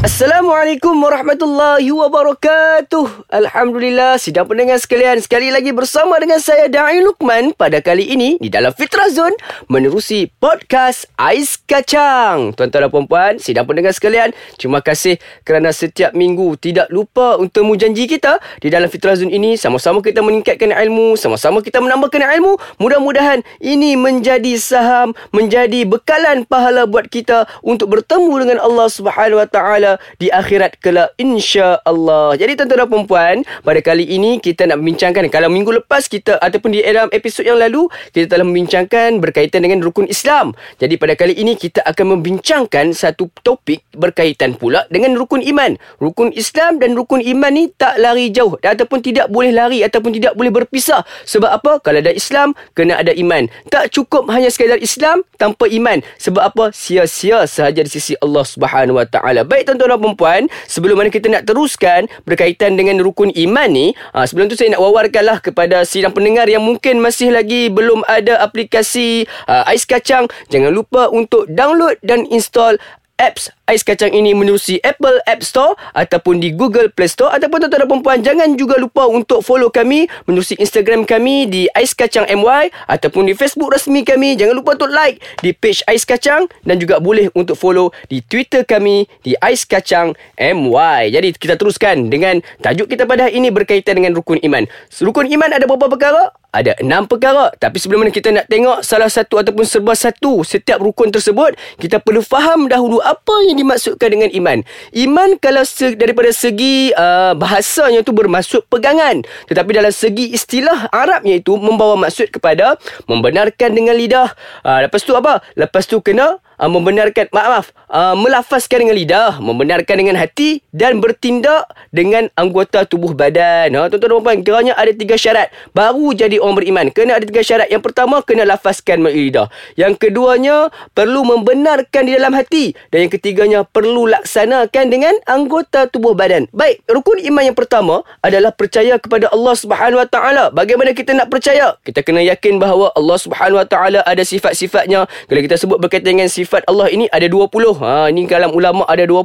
Assalamualaikum warahmatullahi wabarakatuh. Alhamdulillah, sidang pendengar sekalian, sekali lagi bersama dengan saya Da'i Lukman pada kali ini di dalam Fitra Zone menerusi podcast Ais Kacang. Tuan-tuan dan puan-puan, sidang pendengar sekalian, terima kasih kerana setiap minggu tidak lupa untuk janji kita di dalam Fitra Zone ini sama-sama kita meningkatkan ilmu, sama-sama kita menambahkan ilmu. Mudah-mudahan ini menjadi saham, menjadi bekalan pahala buat kita untuk bertemu dengan Allah Subhanahu Wa Taala di akhirat kelak insya-Allah. Jadi tuan-tuan dan puan pada kali ini kita nak membincangkan kalau minggu lepas kita ataupun di dalam episod yang lalu kita telah membincangkan berkaitan dengan rukun Islam. Jadi pada kali ini kita akan membincangkan satu topik berkaitan pula dengan rukun iman. Rukun Islam dan rukun iman ni tak lari jauh ataupun tidak boleh lari ataupun tidak boleh berpisah. Sebab apa? Kalau ada Islam kena ada iman. Tak cukup hanya sekadar Islam tanpa iman. Sebab apa? Sia-sia sahaja di sisi Allah Subhanahu Wa Taala. Baik tuan tuan-tuan dan puan-puan, sebelum mana kita nak teruskan berkaitan dengan rukun iman ni, uh, sebelum tu saya nak wawarkanlah kepada sidang pendengar yang mungkin masih lagi belum ada aplikasi uh, Ais Kacang, jangan lupa untuk download dan install apps. Ais Kacang ini menerusi Apple App Store ataupun di Google Play Store. Ataupun tuan-tuan dan perempuan jangan juga lupa untuk follow kami menerusi Instagram kami di Ais Kacang MY ataupun di Facebook rasmi kami. Jangan lupa untuk like di page Ais Kacang dan juga boleh untuk follow di Twitter kami di Ais Kacang MY jadi kita teruskan dengan tajuk kita pada hari ini berkaitan dengan rukun iman. Rukun iman ada berapa perkara? Ada enam perkara tapi sebelum mana kita nak tengok salah satu ataupun serba satu setiap rukun tersebut kita perlu faham dahulu apa yang dimaksudkan dengan iman. Iman kalau se- daripada segi uh, bahasanya itu bermaksud pegangan. Tetapi dalam segi istilah Arabnya itu membawa maksud kepada membenarkan dengan lidah. Uh, lepas tu apa? Lepas tu kena uh, membenarkan maaf, maaf uh, melafazkan dengan lidah, membenarkan dengan hati dan bertindak dengan anggota tubuh badan. Ha, tuan-tuan dan puan, kiranya ada tiga syarat baru jadi orang beriman. Kena ada tiga syarat. Yang pertama kena lafazkan melalui lidah. Yang keduanya perlu membenarkan di dalam hati dan yang ketiganya perlu laksanakan dengan anggota tubuh badan. Baik, rukun iman yang pertama adalah percaya kepada Allah Subhanahu Wa Taala. Bagaimana kita nak percaya? Kita kena yakin bahawa Allah Subhanahu Wa Taala ada sifat-sifatnya. Kalau kita sebut berkaitan dengan sifat sifat Allah ini ada 20. Ha ini kalam ulama ada 20.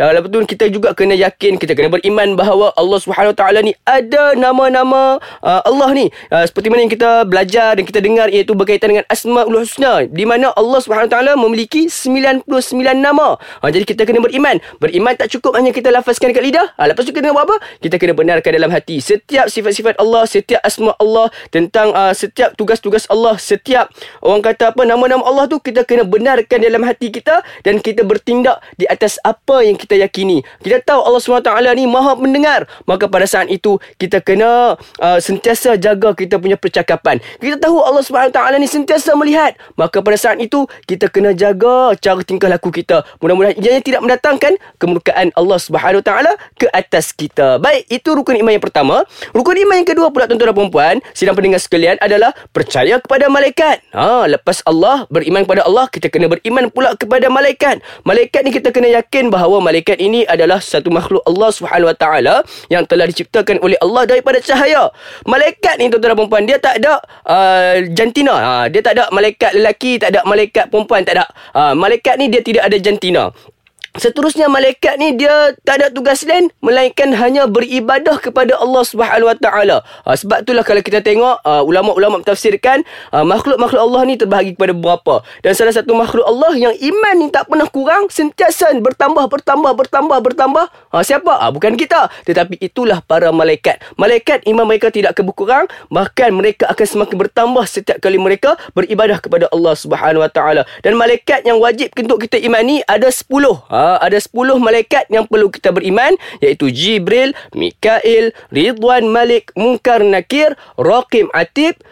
Dan lepas tu kita juga kena yakin, kita kena beriman bahawa Allah Subhanahu taala ni ada nama-nama uh, Allah ni. Uh, seperti mana yang kita belajar dan kita dengar iaitu berkaitan dengan Asmaul Husna di mana Allah Subhanahu taala memiliki 99 nama. Ha jadi kita kena beriman. Beriman tak cukup hanya kita lafazkan dekat lidah. Ha lepas tu kita kena buat apa? Kita kena benarkan dalam hati setiap sifat-sifat Allah, setiap asma Allah tentang uh, setiap tugas-tugas Allah, setiap orang kata apa nama-nama Allah tu kita kena benarkan dalam hati kita dan kita bertindak di atas apa yang kita yakini. Kita tahu Allah SWT ni maha mendengar. Maka pada saat itu kita kena uh, sentiasa jaga kita punya percakapan. Kita tahu Allah SWT ni sentiasa melihat. Maka pada saat itu kita kena jaga cara tingkah laku kita. Mudah-mudahan ianya tidak mendatangkan kemurkaan Allah SWT ke atas kita. Baik, itu rukun iman yang pertama. Rukun iman yang kedua pula tuan-tuan dan puan-puan, sidang pendengar sekalian adalah percaya kepada malaikat. Ha, lepas Allah beriman kepada Allah, kita kena beriman beriman pula kepada malaikat. Malaikat ni kita kena yakin bahawa malaikat ini adalah satu makhluk Allah Subhanahu Wa Taala yang telah diciptakan oleh Allah daripada cahaya. Malaikat ni tuan-tuan dan puan dia tak ada uh, jantina. Ha, dia tak ada malaikat lelaki, tak ada malaikat perempuan, tak ada. Ha, malaikat ni dia tidak ada jantina. Seterusnya malaikat ni dia tak ada tugas lain melainkan hanya beribadah kepada Allah Subhanahu Wa Taala. Ha, sebab itulah kalau kita tengok uh, ulama-ulama mentafsirkan uh, makhluk-makhluk Allah ni terbahagi kepada beberapa. Dan salah satu makhluk Allah yang iman ni tak pernah kurang sentiasa bertambah bertambah bertambah bertambah. Ha, siapa? Ha, bukan kita, tetapi itulah para malaikat. Malaikat iman mereka tidak berkurang, bahkan mereka akan semakin bertambah setiap kali mereka beribadah kepada Allah Subhanahu Wa Taala. Dan malaikat yang wajib untuk kita imani ada 10. Ha, ada 10 malaikat yang perlu kita beriman iaitu Jibril, Mikail, Ridwan Malik, Munkar Nakir, Raqim Atib,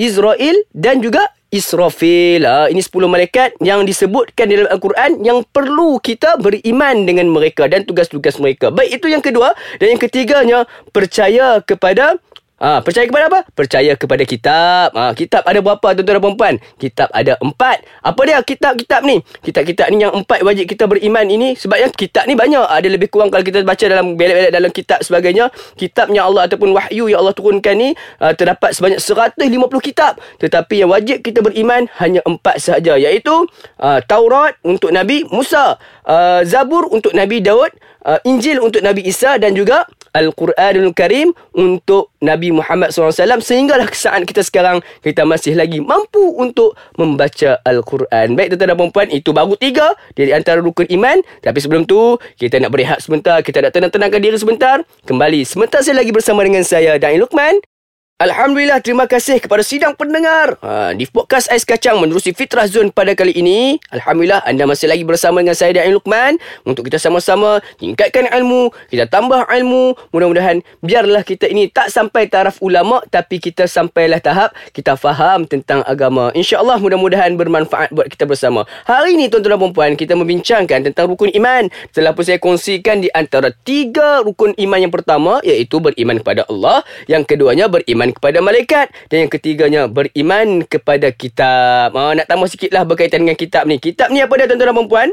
Israel dan juga Israfil. Ha, ini 10 malaikat yang disebutkan dalam Al-Quran yang perlu kita beriman dengan mereka dan tugas-tugas mereka. Baik, itu yang kedua. Dan yang ketiganya, percaya kepada Ha, percaya kepada apa? Percaya kepada kitab. Ha, kitab ada berapa tuan-tuan dan puan Kitab ada empat. Apa dia kitab-kitab ni? Kitab-kitab ni yang empat wajib kita beriman ini. Sebabnya kitab ni banyak. Ada lebih kurang kalau kita baca dalam belak-belak dalam kitab sebagainya. Kitabnya Allah ataupun wahyu yang Allah turunkan ni uh, terdapat sebanyak 150 kitab. Tetapi yang wajib kita beriman hanya empat sahaja. Iaitu uh, Taurat untuk Nabi Musa. Uh, Zabur untuk Nabi Daud. Uh, Injil untuk Nabi Isa dan juga Al-Quranul Karim untuk Nabi Muhammad SAW sehinggalah saat kita sekarang kita masih lagi mampu untuk membaca Al-Quran. Baik tuan-tuan dan puan itu baru tiga dari antara rukun iman. Tapi sebelum tu kita nak berehat sebentar, kita nak tenang-tenangkan diri sebentar. Kembali sebentar saya lagi bersama dengan saya Dain Luqman Alhamdulillah, terima kasih kepada sidang pendengar ha, di podcast Ais Kacang menerusi Fitrah Zone pada kali ini. Alhamdulillah, anda masih lagi bersama dengan saya dan Luqman untuk kita sama-sama tingkatkan ilmu, kita tambah ilmu. Mudah-mudahan biarlah kita ini tak sampai taraf ulama tapi kita sampailah tahap kita faham tentang agama. InsyaAllah mudah-mudahan bermanfaat buat kita bersama. Hari ini tuan-tuan dan puan kita membincangkan tentang rukun iman. Telah pun saya kongsikan di antara tiga rukun iman yang pertama iaitu beriman kepada Allah. Yang keduanya beriman kepada malaikat dan yang ketiganya beriman kepada kitab. Ha, nak tambah sikitlah berkaitan dengan kitab ni. Kitab ni apa dia tuan-tuan dan puan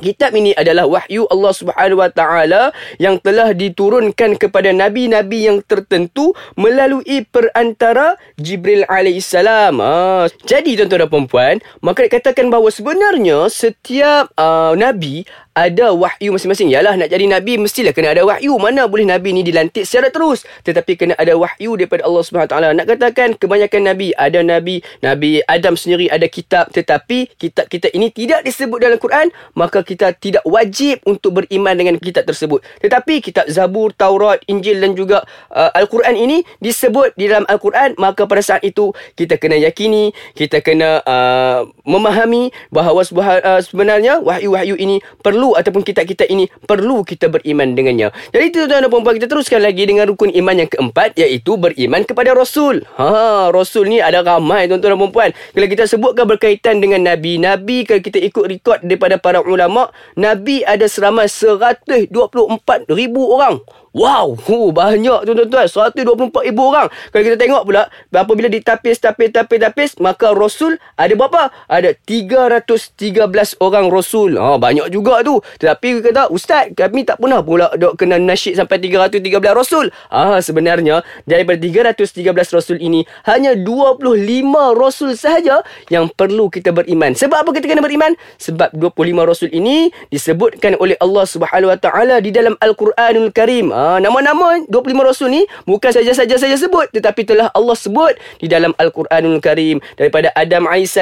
Kitab ini adalah wahyu Allah Subhanahu Wa Taala yang telah diturunkan kepada nabi-nabi yang tertentu melalui perantara Jibril alaihissalam. Ha. Jadi tuan-tuan dan puan, maka dikatakan bahawa sebenarnya setiap uh, nabi ada wahyu masing-masing. Yalah nak jadi nabi mestilah kena ada wahyu. Mana boleh nabi ni dilantik secara terus. Tetapi kena ada wahyu daripada Allah Subhanahu taala. Nak katakan kebanyakan nabi ada nabi Nabi Adam sendiri ada kitab tetapi kitab kita ini tidak disebut dalam Quran, maka kita tidak wajib untuk beriman dengan kitab tersebut. Tetapi kitab Zabur, Taurat, Injil dan juga uh, Al-Quran ini disebut di dalam Al-Quran, maka pada saat itu kita kena yakini, kita kena uh, memahami bahawa uh, sebenarnya wahyu-wahyu ini perlu perlu ataupun kitab-kitab ini perlu kita beriman dengannya. Jadi itu tuan-tuan dan puan kita teruskan lagi dengan rukun iman yang keempat iaitu beriman kepada Rasul. Ha, Rasul ni ada ramai tuan-tuan dan puan. Kalau kita sebutkan berkaitan dengan Nabi, Nabi kalau kita ikut rekod daripada para ulama, Nabi ada seramai 124 ribu orang. Wow, huh, banyak tuan-tuan. 124 ribu orang. Kalau kita tengok pula, apabila ditapis, tapis, tapis, tapis, maka Rasul ada berapa? Ada 313 orang Rasul. Ha, banyak juga tu. Tetapi kita kata, Ustaz, kami tak pernah pula dok kena nasyid sampai 313 Rasul. Ah, sebenarnya, daripada 313 Rasul ini, hanya 25 Rasul sahaja yang perlu kita beriman. Sebab apa kita kena beriman? Sebab 25 Rasul ini disebutkan oleh Allah Subhanahu Wa Taala di dalam Al-Quranul Karim. Ha, nama-nama 25 rasul ni bukan saja-saja saya sebut tetapi telah Allah sebut di dalam Al-Quranul Karim daripada Adam AS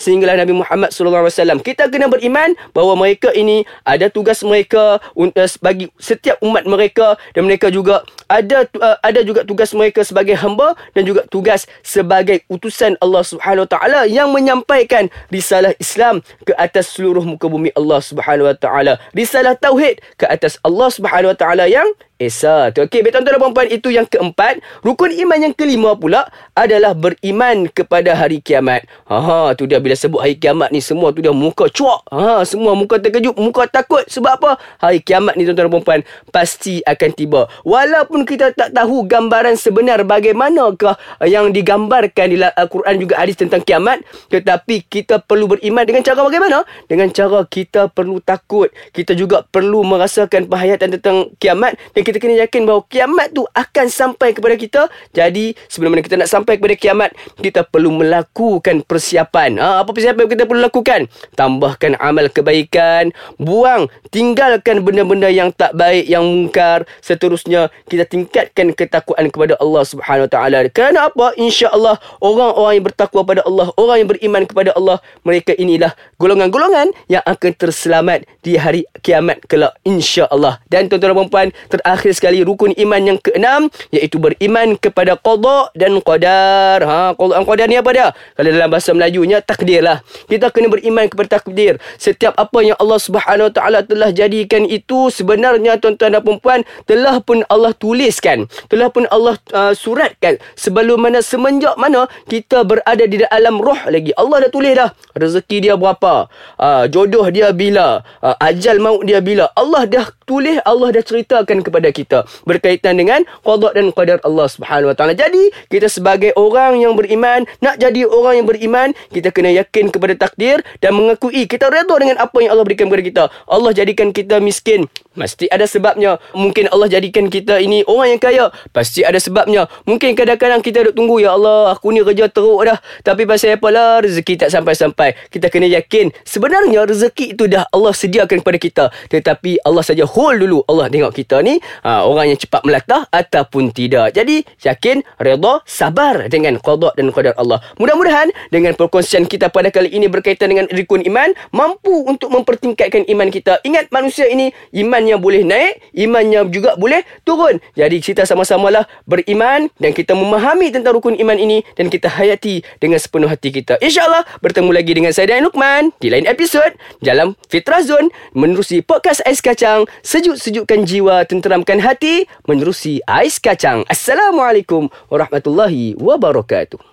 sehinggalah Nabi Muhammad SAW. Kita kena beriman bahawa mereka ini ada tugas mereka eh, bagi setiap umat mereka dan mereka juga ada uh, ada juga tugas mereka sebagai hamba dan juga tugas sebagai utusan Allah Subhanahu taala yang menyampaikan risalah Islam ke atas seluruh muka bumi Allah Subhanahu wa taala. Risalah tauhid ke atas Allah Subhanahu wa taala yang Esa. Okey, baik tuan-tuan dan puan itu yang keempat. Rukun iman yang kelima pula adalah beriman kepada hari kiamat. Ha, tu dia bila sebut hari kiamat ni semua tu dia muka cuak. Ha, semua muka terkejut, muka takut. Sebab apa? Hari kiamat ni tuan-tuan dan puan pasti akan tiba. Walaupun kita tak tahu gambaran sebenar bagaimanakah yang digambarkan di Al-Quran juga hadis tentang kiamat, tetapi kita perlu beriman dengan cara bagaimana? Dengan cara kita perlu takut. Kita juga perlu merasakan penghayatan tentang kiamat dan kita kena yakin bahawa kiamat tu akan sampai kepada kita. Jadi sebelum mana kita nak sampai kepada kiamat, kita perlu melakukan persiapan. Ha, apa persiapan kita perlu lakukan? Tambahkan amal kebaikan, buang, tinggalkan benda-benda yang tak baik, yang mungkar. Seterusnya kita tingkatkan ketakwaan kepada Allah Subhanahu Wa Taala. Kerana apa? Insya-Allah orang-orang yang bertakwa pada Allah, orang yang beriman kepada Allah, mereka inilah golongan-golongan yang akan terselamat di hari kiamat kelak insya-Allah. Dan tuan-tuan dan puan, terakhir terakhir sekali rukun iman yang keenam iaitu beriman kepada qada dan qadar. Ha, qada dan qadar ni apa dia? Kalau dalam bahasa Melajunya takdir lah. Kita kena beriman kepada takdir. Setiap apa yang Allah Subhanahu Wa Taala telah jadikan itu sebenarnya tuan-tuan dan puan telah pun Allah tuliskan, telah pun Allah uh, suratkan sebelum mana semenjak mana kita berada di dalam roh lagi. Allah dah tulis dah rezeki dia berapa, uh, jodoh dia bila, uh, ajal maut dia bila. Allah dah tulis Allah dah ceritakan kepada kita berkaitan dengan qada dan qadar Allah Subhanahu Wa Taala. Jadi kita sebagai orang yang beriman nak jadi orang yang beriman kita kena yakin kepada takdir dan mengakui kita redha dengan apa yang Allah berikan kepada kita. Allah jadikan kita miskin Mesti ada sebabnya. Mungkin Allah jadikan kita ini orang yang kaya. Pasti ada sebabnya. Mungkin kadang-kadang kita duk tunggu. Ya Allah, aku ni kerja teruk dah. Tapi pasal apa lah rezeki tak sampai-sampai. Kita kena yakin. Sebenarnya rezeki itu dah Allah sediakan kepada kita. Tetapi Allah saja hold dulu. Allah tengok kita ni. Ha, orang yang cepat melatah ataupun tidak. Jadi, yakin, reda, sabar dengan qadar dan qadar Allah. Mudah-mudahan dengan perkongsian kita pada kali ini berkaitan dengan rukun iman. Mampu untuk mempertingkatkan iman kita. Ingat manusia ini, iman imannya boleh naik, imannya juga boleh turun. Jadi kita sama-samalah beriman dan kita memahami tentang rukun iman ini dan kita hayati dengan sepenuh hati kita. InsyaAllah bertemu lagi dengan saya dan Lukman di lain episod dalam Fitrah Zone menerusi podcast Ais Kacang, sejuk-sejukkan jiwa, tenteramkan hati, menerusi Ais Kacang. Assalamualaikum warahmatullahi wabarakatuh.